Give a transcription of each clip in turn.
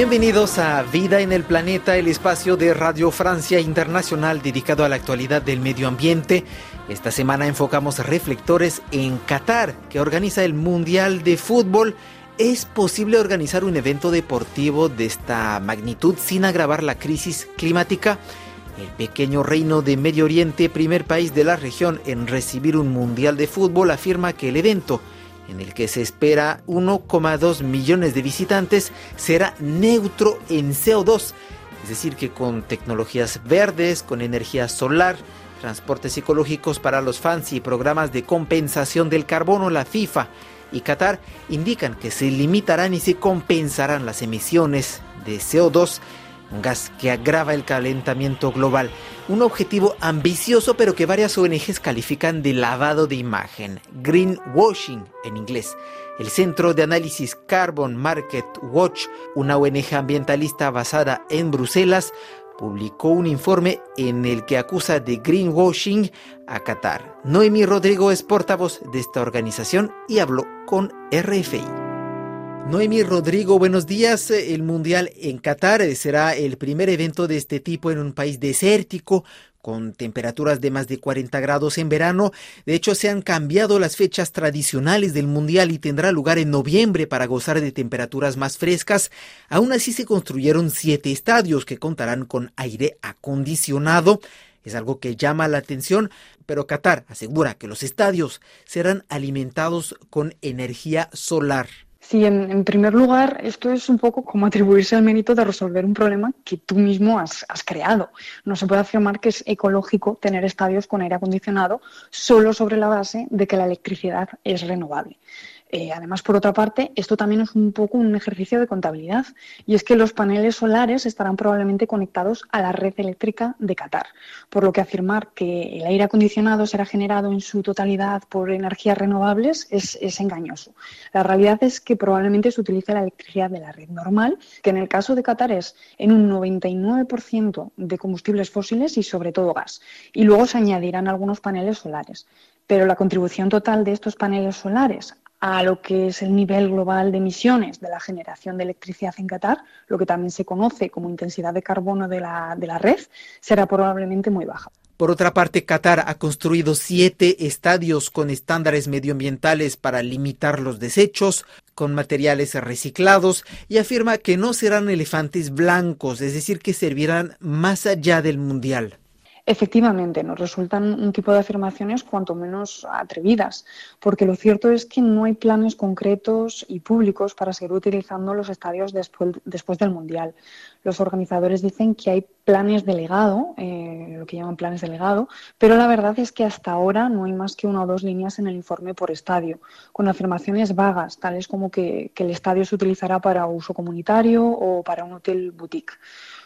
Bienvenidos a Vida en el Planeta, el espacio de Radio Francia Internacional dedicado a la actualidad del medio ambiente. Esta semana enfocamos reflectores en Qatar, que organiza el Mundial de Fútbol. ¿Es posible organizar un evento deportivo de esta magnitud sin agravar la crisis climática? El pequeño reino de Medio Oriente, primer país de la región en recibir un Mundial de Fútbol, afirma que el evento en el que se espera 1,2 millones de visitantes, será neutro en CO2, es decir, que con tecnologías verdes, con energía solar, transportes ecológicos para los fans y programas de compensación del carbono, la FIFA y Qatar indican que se limitarán y se compensarán las emisiones de CO2 un gas que agrava el calentamiento global. Un objetivo ambicioso pero que varias ONGs califican de lavado de imagen, greenwashing en inglés. El Centro de Análisis Carbon Market Watch, una ONG ambientalista basada en Bruselas, publicó un informe en el que acusa de greenwashing a Qatar. Noemi Rodrigo es portavoz de esta organización y habló con RFI. Noemi Rodrigo, buenos días. El Mundial en Qatar será el primer evento de este tipo en un país desértico con temperaturas de más de 40 grados en verano. De hecho, se han cambiado las fechas tradicionales del Mundial y tendrá lugar en noviembre para gozar de temperaturas más frescas. Aún así se construyeron siete estadios que contarán con aire acondicionado. Es algo que llama la atención, pero Qatar asegura que los estadios serán alimentados con energía solar. Sí, en, primer lugar, esto es un poco como atribuirse el mérito de resolver un problema que tú mismo has, creado. No se puede afirmar que es ecológico tener estadios con aire acondicionado solo sobre la base de que la electricidad es renovable. Eh, además, por otra parte, esto también es un poco un ejercicio de contabilidad y es que los paneles solares estarán probablemente conectados a la red eléctrica de Qatar, por lo que afirmar que el aire acondicionado será generado en su totalidad por energías renovables es, es engañoso. La realidad es que probablemente se utilice la electricidad de la red normal, que en el caso de Qatar es en un 99% de combustibles fósiles y sobre todo gas, y luego se añadirán algunos paneles solares pero la contribución total de estos paneles solares a lo que es el nivel global de emisiones de la generación de electricidad en Qatar, lo que también se conoce como intensidad de carbono de la, de la red, será probablemente muy baja. Por otra parte, Qatar ha construido siete estadios con estándares medioambientales para limitar los desechos, con materiales reciclados, y afirma que no serán elefantes blancos, es decir, que servirán más allá del Mundial. Efectivamente, nos resultan un tipo de afirmaciones cuanto menos atrevidas, porque lo cierto es que no hay planes concretos y públicos para seguir utilizando los estadios después, después del Mundial. Los organizadores dicen que hay planes delegado, eh, lo que llaman planes delegado, pero la verdad es que hasta ahora no hay más que una o dos líneas en el informe por estadio, con afirmaciones vagas, tales como que, que el estadio se utilizará para uso comunitario o para un hotel boutique.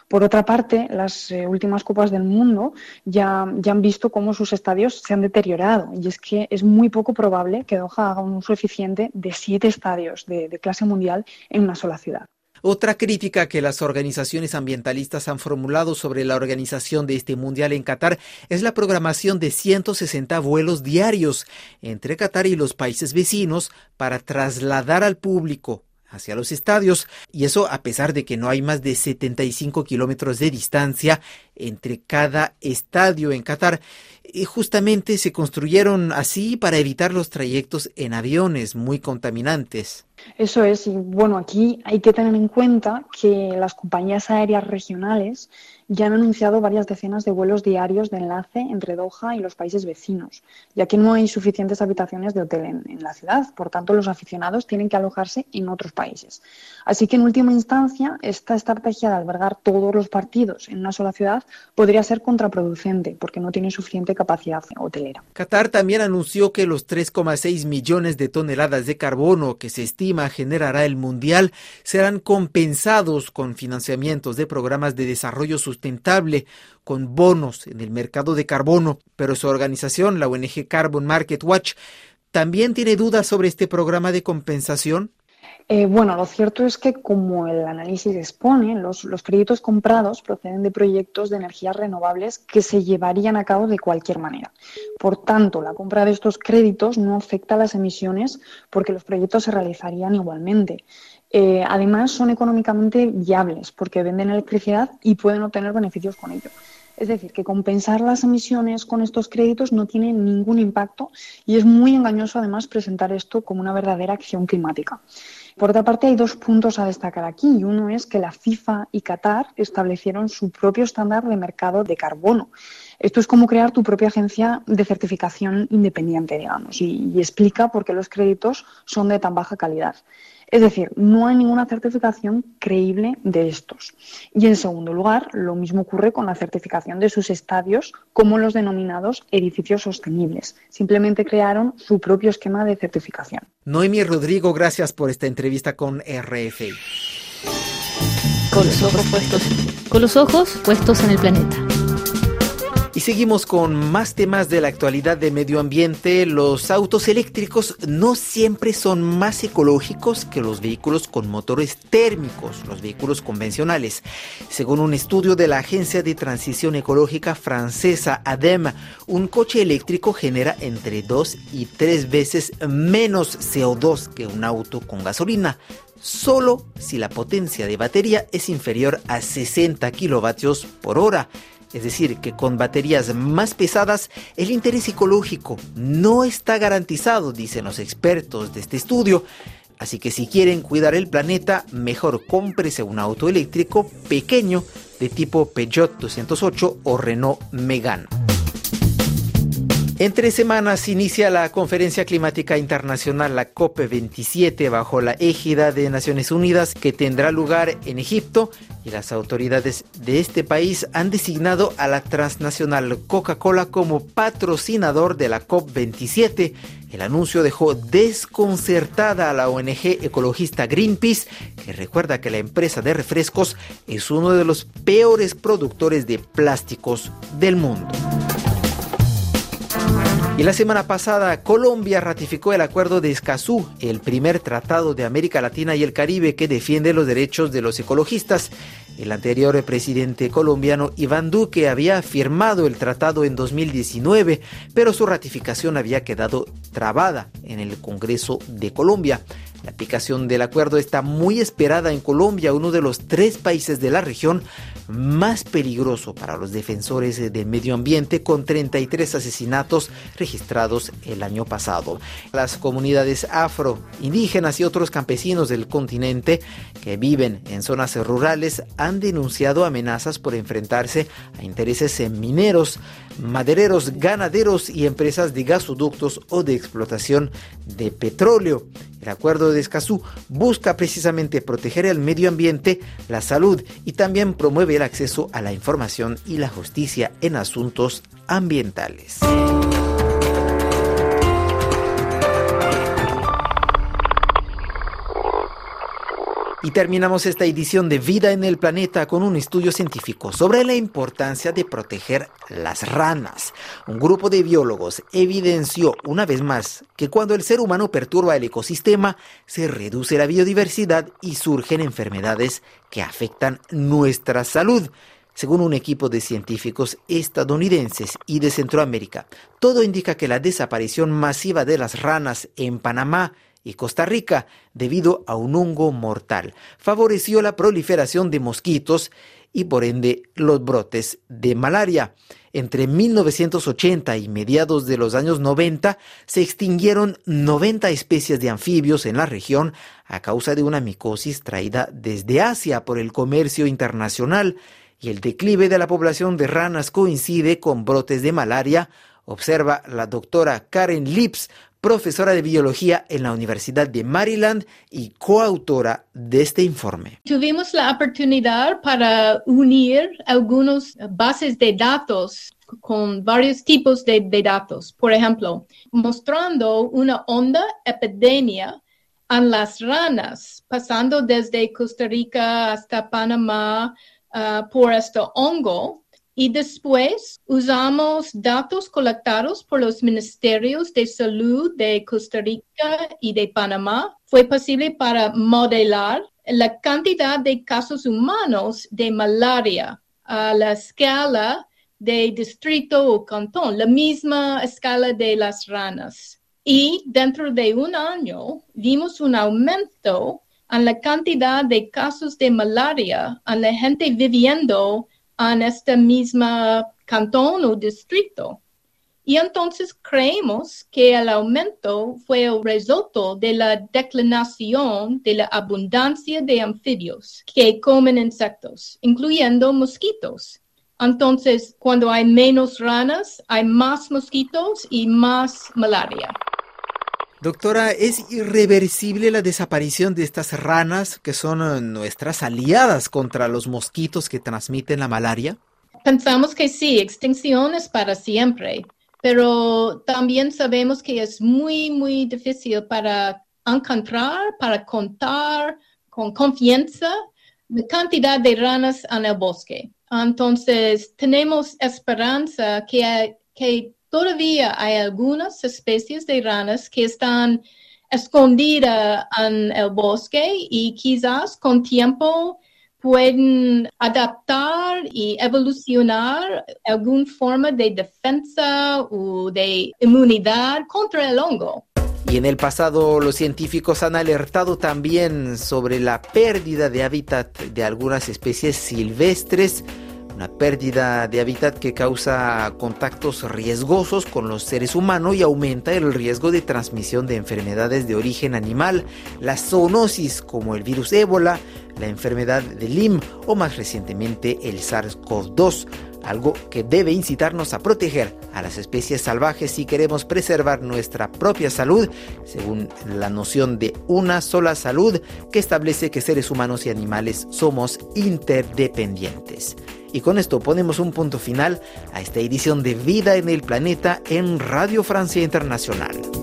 Por otra parte, las eh, últimas Copas del Mundo ya, ya han visto cómo sus estadios se han deteriorado y es que es muy poco probable que Doha haga un uso eficiente de siete estadios de, de clase mundial en una sola ciudad. Otra crítica que las organizaciones ambientalistas han formulado sobre la organización de este mundial en Qatar es la programación de 160 vuelos diarios entre Qatar y los países vecinos para trasladar al público hacia los estadios, y eso a pesar de que no hay más de 75 kilómetros de distancia entre cada estadio en Qatar. Y justamente se construyeron así para evitar los trayectos en aviones muy contaminantes. Eso es, y bueno, aquí hay que tener en cuenta que las compañías aéreas regionales ya han anunciado varias decenas de vuelos diarios de enlace entre Doha y los países vecinos, ya que no hay suficientes habitaciones de hotel en, la ciudad. Por tanto, los aficionados tienen que alojarse en otros países. Así que, en última instancia, esta estrategia de albergar todos los partidos en una sola ciudad podría ser contraproducente porque no tiene suficiente capacidad hotelera. Qatar también anunció que los 3,6 millones de toneladas de carbono que se estima generará el Mundial serán compensados con financiamientos de programas de desarrollo sustentable, con bonos en el mercado de carbono. Pero su organización, la ONG Carbon Market Watch, también tiene dudas sobre este programa de compensación. Eh, bueno, lo cierto es que, como el análisis expone, los, créditos comprados proceden de proyectos de energías renovables que se llevarían a cabo de cualquier manera. Por tanto, la compra de estos créditos no afecta a las emisiones porque los proyectos se realizarían igualmente. Eh, además, son económicamente viables porque venden electricidad y pueden obtener beneficios con ello. Es decir, que compensar las emisiones con estos créditos no tiene ningún impacto y es muy engañoso además presentar esto como una verdadera acción climática. Por otra parte, hay dos puntos a destacar aquí. Uno es que la FIFA y Qatar establecieron su propio estándar de mercado de carbono. Esto es como crear tu propia agencia de certificación independiente, digamos, y, y explica por qué los créditos son de tan baja calidad. Es decir, no hay ninguna certificación creíble de estos. Y en segundo lugar, lo mismo ocurre con la certificación de sus estadios como los denominados edificios sostenibles. Simplemente crearon su propio esquema de certificación. Noemi Rodrigo, gracias por esta entrevista con RFI. Con los ojos puestos, con los ojos puestos en el planeta. Y seguimos con más temas de la actualidad de medio ambiente. Los autos eléctricos no siempre son más ecológicos que los vehículos con motores térmicos, los vehículos convencionales. Según un estudio de la Agencia de Transición Ecológica francesa ADEM, un coche eléctrico genera entre dos y tres veces menos CO2 que un auto con gasolina solo si la potencia de batería es inferior a 60 kilovatios por hora. Es decir, que con baterías más pesadas el interés ecológico no está garantizado, dicen los expertos de este estudio. Así que si quieren cuidar el planeta, mejor cómprese un auto eléctrico pequeño de tipo Peugeot 208 o Renault Megane. En tres semanas inicia la Conferencia Climática Internacional, la COP27, bajo la égida de Naciones Unidas, que tendrá lugar en Egipto y las autoridades de este país han designado a la transnacional Coca-Cola como patrocinador de la COP27. El anuncio dejó desconcertada a la ONG ecologista Greenpeace, que recuerda que la empresa de refrescos es uno de los peores productores de plásticos del mundo. Y la semana pasada Colombia ratificó el acuerdo de Escazú, el primer tratado de América Latina y el Caribe que defiende los derechos de los ecologistas. El anterior presidente colombiano Iván Duque había firmado el tratado en 2019, pero su ratificación había quedado trabada en el Congreso de Colombia. La aplicación del acuerdo está muy esperada en Colombia, uno de los tres países de la región más peligroso para los defensores del medio ambiente, con 33 asesinatos registrados el año pasado. Las comunidades afro, indígenas y otros campesinos del continente que viven en zonas rurales han denunciado amenazas por enfrentarse a intereses mineros, madereros, ganaderos y empresas de gasoductos o de explotación de petróleo. El acuerdo de Escazú busca precisamente proteger el medio ambiente, la salud y también promueve el acceso a la información y la justicia en asuntos ambientales. Y terminamos esta edición de Vida en el Planeta con un estudio científico sobre la importancia de proteger las ranas. Un grupo de biólogos evidenció una vez más que cuando el ser humano perturba el ecosistema, se reduce la biodiversidad y surgen enfermedades que afectan nuestra salud. Según un equipo de científicos estadounidenses y de Centroamérica, todo indica que la desaparición masiva de las ranas en Panamá y Costa Rica, debido a un hongo mortal, favoreció la proliferación de mosquitos y por ende los brotes de malaria. Entre 1980 y mediados de los años 90 se extinguieron 90 especies de anfibios en la región a causa de una micosis traída desde Asia por el comercio internacional y el declive de la población de ranas coincide con brotes de malaria, observa la doctora Karen Lips, profesora de biología en la Universidad de Maryland y coautora de este informe. Tuvimos la oportunidad para unir algunas bases de datos con varios tipos de, datos. Por ejemplo, mostrando una onda epidemia en las ranas, pasando desde Costa Rica hasta Panamá ah, por este hongo y después usamos datos colectados por los ministerios de salud de Costa Rica y de Panamá. Fue posible para modelar la cantidad de casos humanos de malaria a la escala de distrito o cantón, la misma escala de las ranas. Y dentro de un año vimos un aumento a la cantidad de casos de malaria a la gente viviendo en este mismo cantón o distrito. Y entonces creemos que el aumento fue el resultado de la declinación de la abundancia de anfibios que comen insectos, incluyendo mosquitos. Entonces, cuando hay menos ranas, hay más mosquitos y más malaria. Doctora, ¿es irreversible la desaparición de estas ranas que son eh, nuestras aliadas contra los mosquitos que transmiten la malaria? Pensamos que sí, extinción es para siempre, pero también sabemos que es muy, muy difícil para encontrar, para contar con confianza la cantidad de ranas en el bosque. Entonces, tenemos esperanza que, que todavía hay algunas especies de ranas que están escondidas en el bosque y quizás con tiempo pueden adaptar y evolucionar alguna forma de defensa o de inmunidad contra el hongo. Y en el pasado los científicos han alertado también sobre la pérdida de hábitat de algunas especies silvestres, una pérdida de hábitat que causa contactos riesgosos con los seres humanos y aumenta el riesgo de transmisión de enfermedades de origen animal, la zoonosis como el virus ébola, la enfermedad de Lyme o más recientemente el SARS-CoV-2 algo que debe incitarnos a proteger a las especies salvajes si queremos preservar nuestra propia salud, según la noción de una sola salud que establece que seres humanos y animales somos interdependientes. Y con esto ponemos un punto final a esta edición de Vida en el Planeta en Radio Francia Internacional.